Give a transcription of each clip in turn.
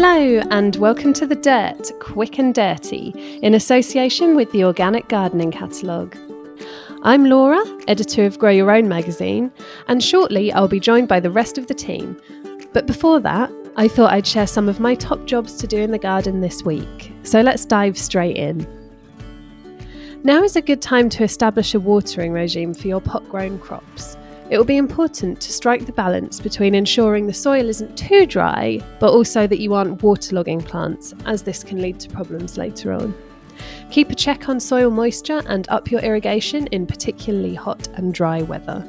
Hello, and welcome to The Dirt, Quick and Dirty, in association with the Organic Gardening Catalogue. I'm Laura, editor of Grow Your Own magazine, and shortly I'll be joined by the rest of the team. But before that, I thought I'd share some of my top jobs to do in the garden this week. So let's dive straight in. Now is a good time to establish a watering regime for your pot grown crops. It will be important to strike the balance between ensuring the soil isn't too dry, but also that you aren't waterlogging plants, as this can lead to problems later on. Keep a check on soil moisture and up your irrigation in particularly hot and dry weather.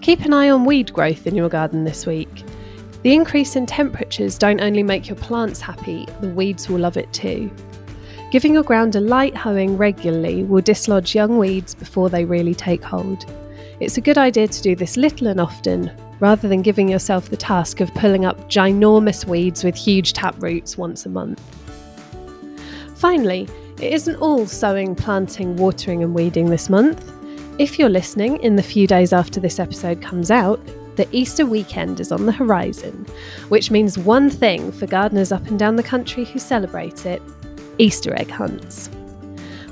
Keep an eye on weed growth in your garden this week. The increase in temperatures don't only make your plants happy, the weeds will love it too. Giving your ground a light hoeing regularly will dislodge young weeds before they really take hold. It's a good idea to do this little and often, rather than giving yourself the task of pulling up ginormous weeds with huge tap roots once a month. Finally, it isn't all sowing, planting, watering, and weeding this month. If you're listening in the few days after this episode comes out, the Easter weekend is on the horizon, which means one thing for gardeners up and down the country who celebrate it Easter egg hunts.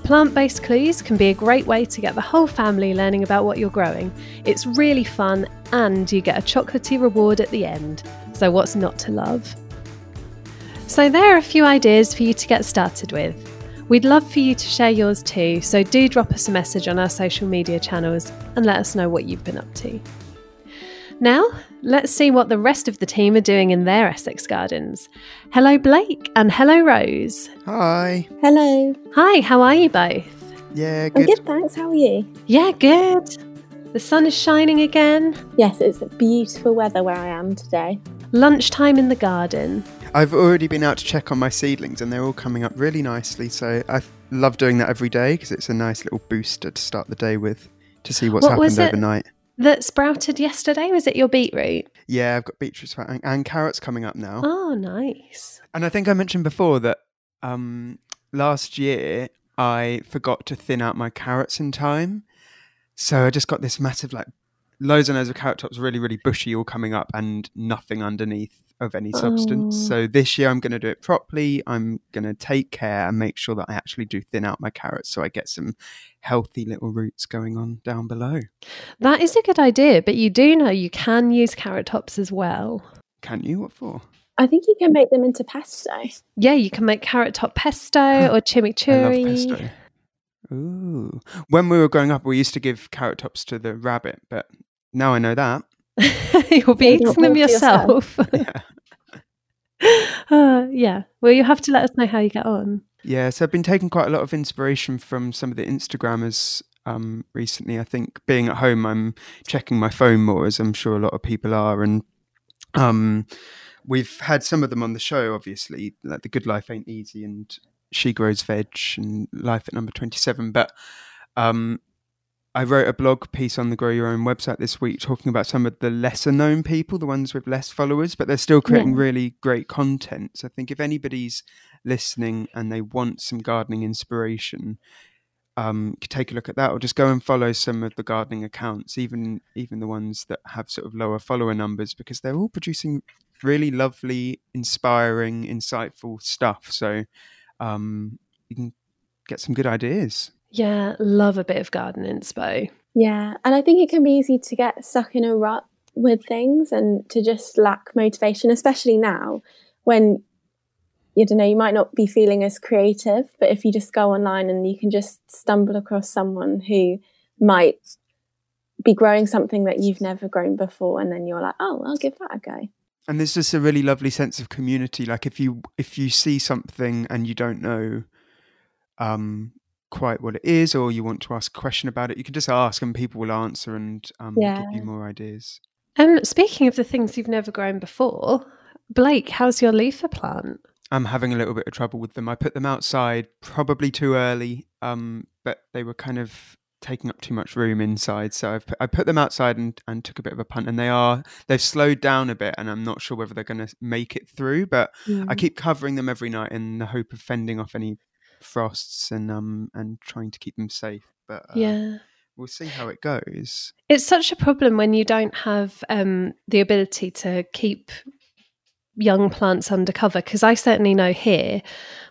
Plant based clues can be a great way to get the whole family learning about what you're growing. It's really fun and you get a chocolatey reward at the end. So, what's not to love? So, there are a few ideas for you to get started with. We'd love for you to share yours too, so do drop us a message on our social media channels and let us know what you've been up to. Now, let's see what the rest of the team are doing in their Essex gardens. Hello, Blake, and hello, Rose. Hi. Hello. Hi, how are you both? Yeah, good. I'm good. good, thanks. How are you? Yeah, good. The sun is shining again. Yes, it's beautiful weather where I am today. Lunchtime in the garden. I've already been out to check on my seedlings and they're all coming up really nicely. So I love doing that every day because it's a nice little booster to start the day with to see what's What happened overnight. That sprouted yesterday, was it your beetroot? Yeah, I've got beetroot and, and carrots coming up now. Oh, nice. And I think I mentioned before that um, last year I forgot to thin out my carrots in time. So I just got this massive, like, loads and loads of carrot tops, really, really bushy, all coming up, and nothing underneath of any substance. Oh. So this year I'm going to do it properly. I'm going to take care and make sure that I actually do thin out my carrots so I get some healthy little roots going on down below. That is a good idea, but you do know you can use carrot tops as well. Can you? What for? I think you can make them into pesto. Yeah, you can make carrot top pesto or I love chimichurri. Pesto. Ooh. When we were growing up, we used to give carrot tops to the rabbit, but now I know that. You'll be eating them all yourself. Yeah. uh, yeah. Well, you have to let us know how you get on. Yeah, so I've been taking quite a lot of inspiration from some of the Instagrammers um, recently. I think being at home, I'm checking my phone more, as I'm sure a lot of people are, and um, we've had some of them on the show. Obviously, like the Good Life Ain't Easy and She Grows Veg and Life at Number Twenty Seven. But um, I wrote a blog piece on the Grow Your Own website this week talking about some of the lesser known people, the ones with less followers, but they're still creating Yeah. really great content. So I think if anybody's listening and they want some gardening inspiration, um, could take a look at that, or just go and follow some of the gardening accounts, even even the ones that have sort of lower follower numbers, because they're all producing really lovely, inspiring, insightful stuff. So um, you can get some good ideas. Yeah, love a bit of garden inspo. Yeah, and I think it can be easy to get stuck in a rut with things and to just lack motivation, especially now when you don't know you might not be feeling as creative, but if you just go online and you can just stumble across someone who might be growing something that you've never grown before, and then you're like, oh, I'll give that a go. And there's just a really lovely sense of community like if you if you see something and you don't know um quite what it is or you want to ask a question about it you can just ask and people will answer and um, Yeah. give you more ideas Um, speaking of the things you've never grown before, Blake, how's your leafer plant? i'm having a little bit of trouble with them i put them outside probably too early um but they were kind of taking up too much room inside so I've put, I put them outside and, and took a bit of a punt and they are they've slowed down a bit and I'm not sure whether they're going to make it through but Mm. I keep covering them every night in the hope of fending off any frosts and um and trying to keep them safe. But uh, yeah. we'll see how it goes. It's such a problem when you don't have um, the ability to keep young plants under cover because I certainly know here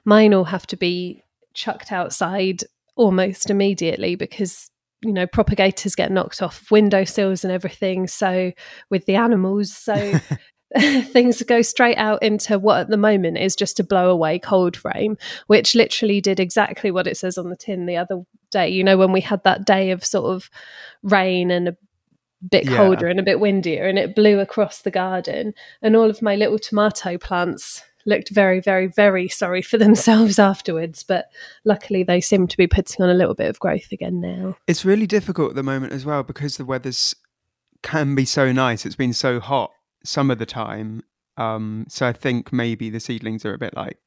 mine all have to be chucked outside almost immediately because you know propagators get knocked off windowsills and everything so with the animals so things go straight out into what at the moment is just a blow away cold frame which literally did exactly what it says on the tin the other day you know when we had that day of sort of rain and a bit Yeah. colder and a bit windier and it blew across the garden and all of my little tomato plants looked very very very sorry for themselves afterwards but luckily they seem to be putting on a little bit of growth again now It's really difficult at the moment as well because the weather's can be so nice. It's been so hot some of the time. Um, so I think maybe the seedlings are a bit like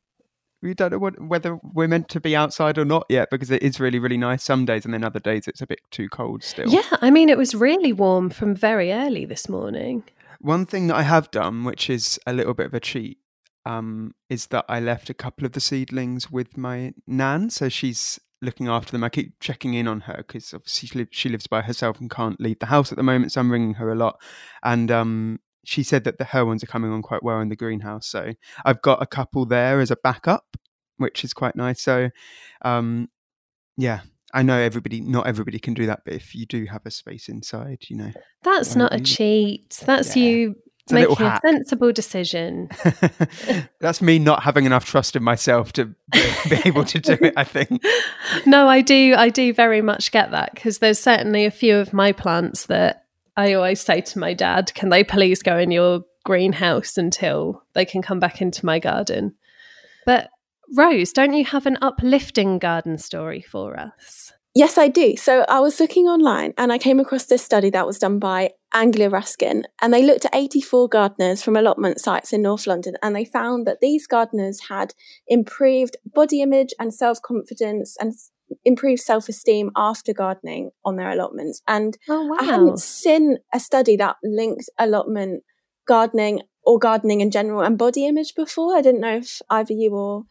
we don't know what, whether we're meant to be outside or not yet because it is really really nice some days and then other days it's a bit too cold still. yeah i mean it was really warm from very early this morning One thing that I have done, which is a little bit of a cheat, um, is that I left a couple of the seedlings with my nan. So she's looking after them. I keep checking in on her because obviously she, li- she lives by herself and can't leave the house at the moment. So I'm ringing her a lot. And um, she said that the, her ones are coming on quite well in the greenhouse. So I've got a couple there as a backup, which is quite nice. So um, yeah. I know everybody, not everybody can do that, but if you do have a space inside, you know, that's not a cheat that's Yeah. you It's a little making a hack. sensible decision That's me not having enough trust in myself to be able to do it, I think. no i do i do very much get that because there's certainly a few of my plants that i always say to my dad can they please go in your greenhouse until they can come back into my garden but rose don't you have an uplifting garden story for us Yes, I do. So I was looking online and I came across this study that was done by Anglia Ruskin and they looked at 84 gardeners from allotment sites in North London and they found that these gardeners had improved body image and self-confidence and improved self-esteem after gardening on their allotments. And oh I hadn't seen a study that linked allotment gardening or gardening in general and body image before. I didn't know if either you or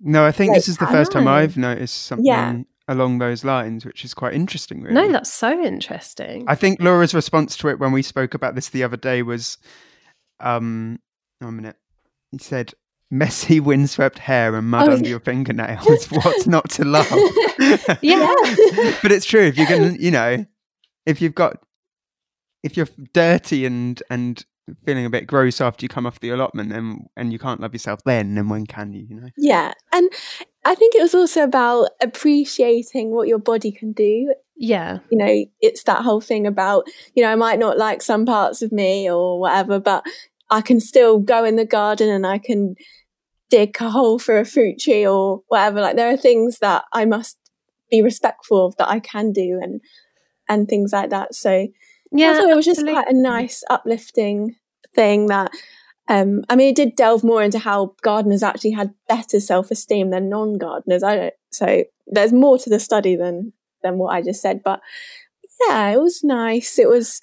No, I think Like, this is the first time. Oh. I've noticed something Yeah. Along those lines, which is quite interesting, really. no that's so interesting I think Laura's response to it when we spoke about this the other day was um one minute. He said messy windswept hair and mud Oh, under yeah. your fingernails. What's not to love? Yeah. but it's true. If you can, you know, if you've got, if you're dirty and and feeling a bit gross after you come off the allotment, then and you can't love yourself, then and when can you? You know. Yeah. And I think it was also about appreciating what your body can do. yeah You know, it's that whole thing about, you know, I might not like some parts of me or whatever, but I can still go in the garden and I can dig a hole for a fruit tree or whatever. Like there are things that I must be respectful of that I can do and and things like that. So yeah I thought it was just quite a nice, uplifting thing that. Um, I mean, it did delve more into how gardeners actually had better self-esteem than non-gardeners. I don't. So there's more to the study than than what I just said. But yeah, it was nice. It was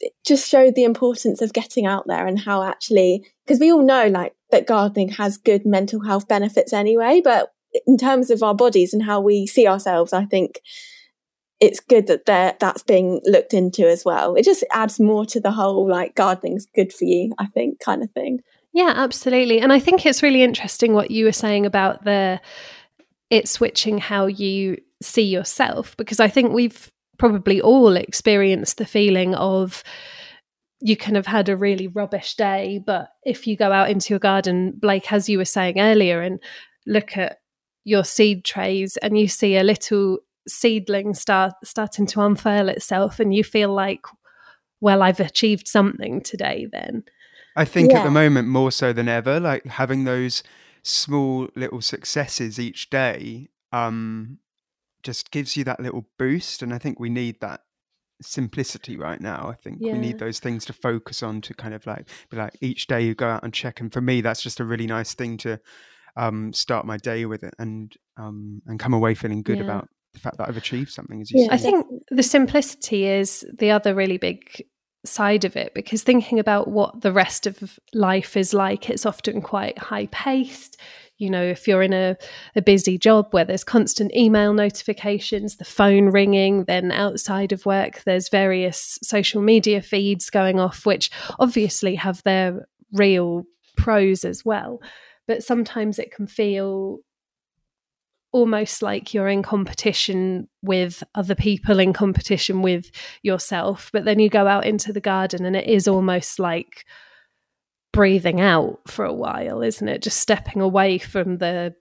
it just showed the importance of getting out there and how actually because we all know like that gardening has good mental health benefits anyway. But in terms of our bodies and how we see ourselves, I think it's good that that's being looked into as well. It just adds more to the whole like gardening's good for you, I think, kind of thing. Yeah, absolutely. And I think it's really interesting what you were saying about the it switching how you see yourself because I think we've probably all experienced the feeling of you can have had a really rubbish day, but if you go out into your garden, Blake, as you were saying earlier, and look at your seed trays and you see a little seedling start starting to unfurl itself and you feel like well i've achieved something today then I think at the moment more so than ever, like having those small little successes each day, um, just gives you that little boost. And I think we need that simplicity right now. I think we need those things to focus on to kind of like be like each day you go out and check. And for me, that's just a really nice thing to um, start my day with it and um, and come away feeling good Yeah. about the fact that I've achieved something. As you Yeah. I think the simplicity is the other really big side of it because thinking about what the rest of life is like, it's often quite high paced. You know, if you're in a, a busy job where there's constant email notifications, the phone ringing, then outside of work, there's various social media feeds going off, which obviously have their real pros as well. But sometimes it can feel almost like you're in competition with other people, in competition with yourself. But then you go out into the garden and it is almost like breathing out for a while, isn't it? Just stepping away from the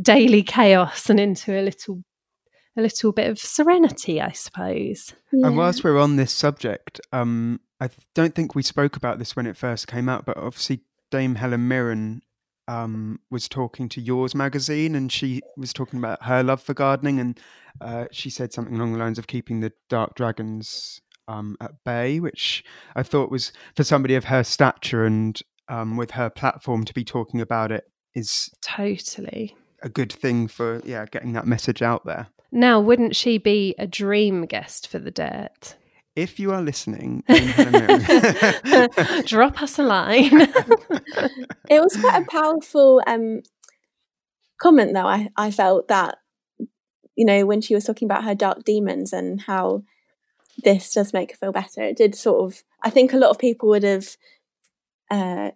daily chaos and into a little a little bit of serenity, I suppose. Yeah. And whilst we're on this subject, um, I don't think we spoke about this when it first came out, but obviously Dame Helen Mirren um, was talking to Yours magazine, and she was talking about her love for gardening, and uh, she said something along the lines of keeping the dark dragons um, at bay, which I thought was for somebody of her stature and um, with her platform to be talking about it is totally a good thing for yeah getting that message out there. Now, wouldn't she be a dream guest for the dirt? If you are listening, drop us a line. it was quite a powerful um, comment, though. I, I felt that, you know, when she was talking about her dark demons and how this does make her feel better, it did sort of, I think a lot of people would have uh,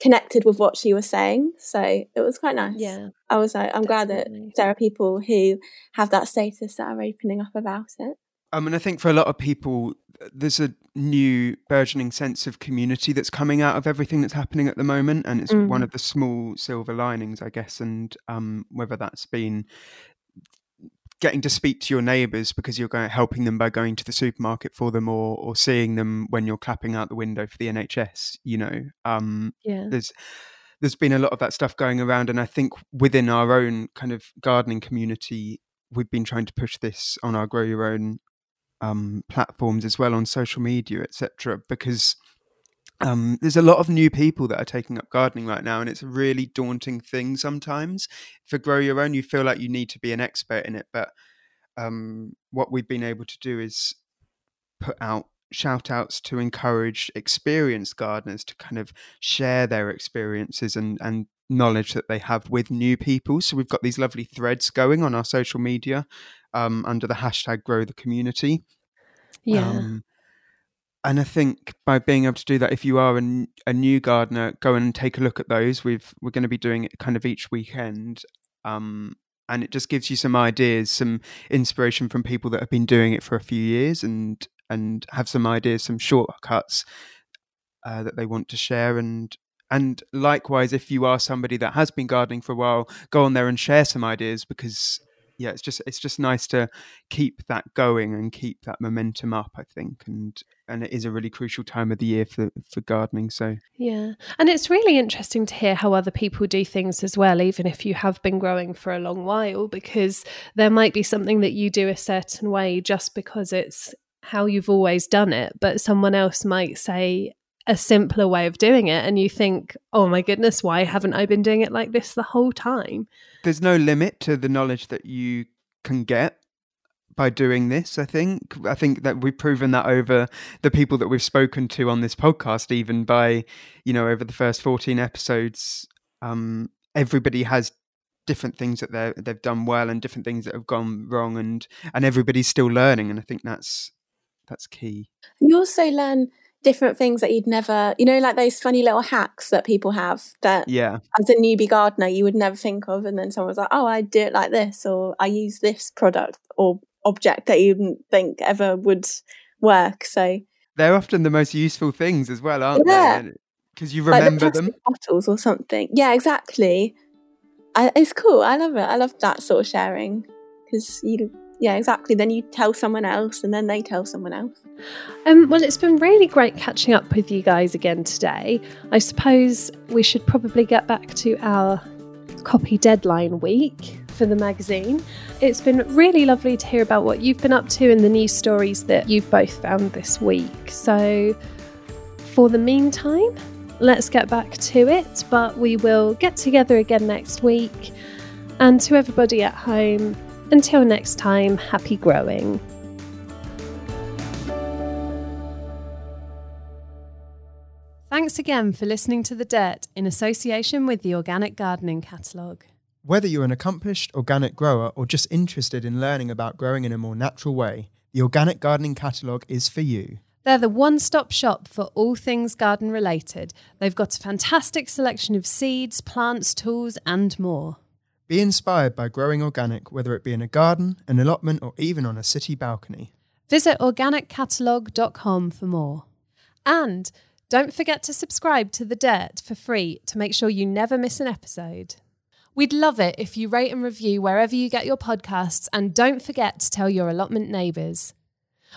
connected with what she was saying. So it was quite nice. Yeah. I was like, I'm definitely. glad that there are people who have that status that are opening up about it. I mean, I think for a lot of people, there's a new burgeoning sense of community that's coming out of everything that's happening at the moment, and it's mm. one of the small silver linings, I guess. And um, whether that's been getting to speak to your neighbours because you're going helping them by going to the supermarket for them, or or seeing them when you're clapping out the window for the NHS, you know, um, yeah, there's there's been a lot of that stuff going around, and I think within our own kind of gardening community, we've been trying to push this on our grow your own um, platforms as well on social media, etc. Because um, there's a lot of new people that are taking up gardening right now, and it's a really daunting thing sometimes. For Grow Your Own, you feel like you need to be an expert in it, but um, what we've been able to do is put out shout outs to encourage experienced gardeners to kind of share their experiences and, and knowledge that they have with new people. So we've got these lovely threads going on our social media um, under the hashtag grow the community. Yeah. Um, and I think by being able to do that, if you are a, a new gardener, go and take a look at those. We've we're going to be doing it kind of each weekend, um, and it just gives you some ideas, some inspiration from people that have been doing it for a few years, and and have some ideas, some shortcuts uh, that they want to share, and and likewise, if you are somebody that has been gardening for a while, go on there and share some ideas because yeah, it's just it's just nice to keep that going and keep that momentum up. I think, and and it is a really crucial time of the year for for gardening. So yeah, and it's really interesting to hear how other people do things as well, even if you have been growing for a long while, because there might be something that you do a certain way just because it's how you've always done it, but someone else might say, a simpler way of doing it and you think oh my goodness why haven't i been doing it like this the whole time? There's no limit to the knowledge that you can get by doing this i think. I think that we've proven that over the people that we've spoken to on this podcast even by you know over the first 14 episodes um everybody has different things that they they've done well and different things that have gone wrong and and everybody's still learning and i think that's that's key. You also learn different things that you'd never, you know, like those funny little hacks that people have that yeah. as a newbie gardener you would never think of. And then someone was like, oh, I do it like this, or I use this product or object that you wouldn't think ever would work. So they're often the most useful things as well, aren't yeah. they? Because you remember like the them. Bottles or something. Yeah, exactly. I, it's cool. I love it. I love that sort of sharing because you yeah, exactly. Then you tell someone else, and then they tell someone else. Um, well, it's been really great catching up with you guys again today. I suppose we should probably get back to our copy deadline week for the magazine. It's been really lovely to hear about what you've been up to and the news stories that you've both found this week. So, for the meantime, let's get back to it, but we will get together again next week. And to everybody at home, until next time, happy growing. Thanks again for listening to The Dirt in association with the Organic Gardening Catalogue. Whether you're an accomplished organic grower or just interested in learning about growing in a more natural way, the Organic Gardening Catalogue is for you. They're the one stop shop for all things garden related. They've got a fantastic selection of seeds, plants, tools, and more. Be inspired by growing organic, whether it be in a garden, an allotment, or even on a city balcony. Visit organiccatalogue.com for more. And don't forget to subscribe to The Dirt for free to make sure you never miss an episode. We'd love it if you rate and review wherever you get your podcasts, and don't forget to tell your allotment neighbours.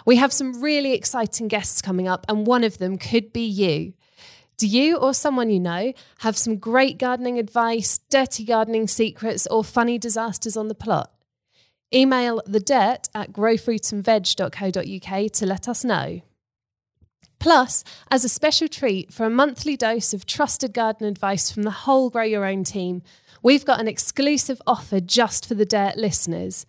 We have some really exciting guests coming up, and one of them could be you. Do you or someone you know have some great gardening advice, dirty gardening secrets, or funny disasters on the plot? Email the dirt at growfruitandveg.co.uk to let us know. Plus, as a special treat for a monthly dose of trusted garden advice from the whole Grow Your Own team, we've got an exclusive offer just for the Dirt listeners.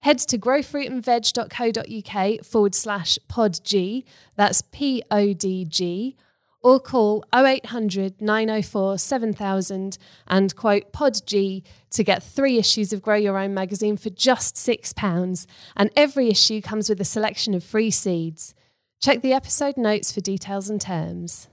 Head to growfruitandveg.co.uk forward slash podg, that's P O D G, or call 0800 904 7000 and quote PodG to get three issues of Grow Your Own magazine for just £6. And every issue comes with a selection of free seeds. Check the episode notes for details and terms.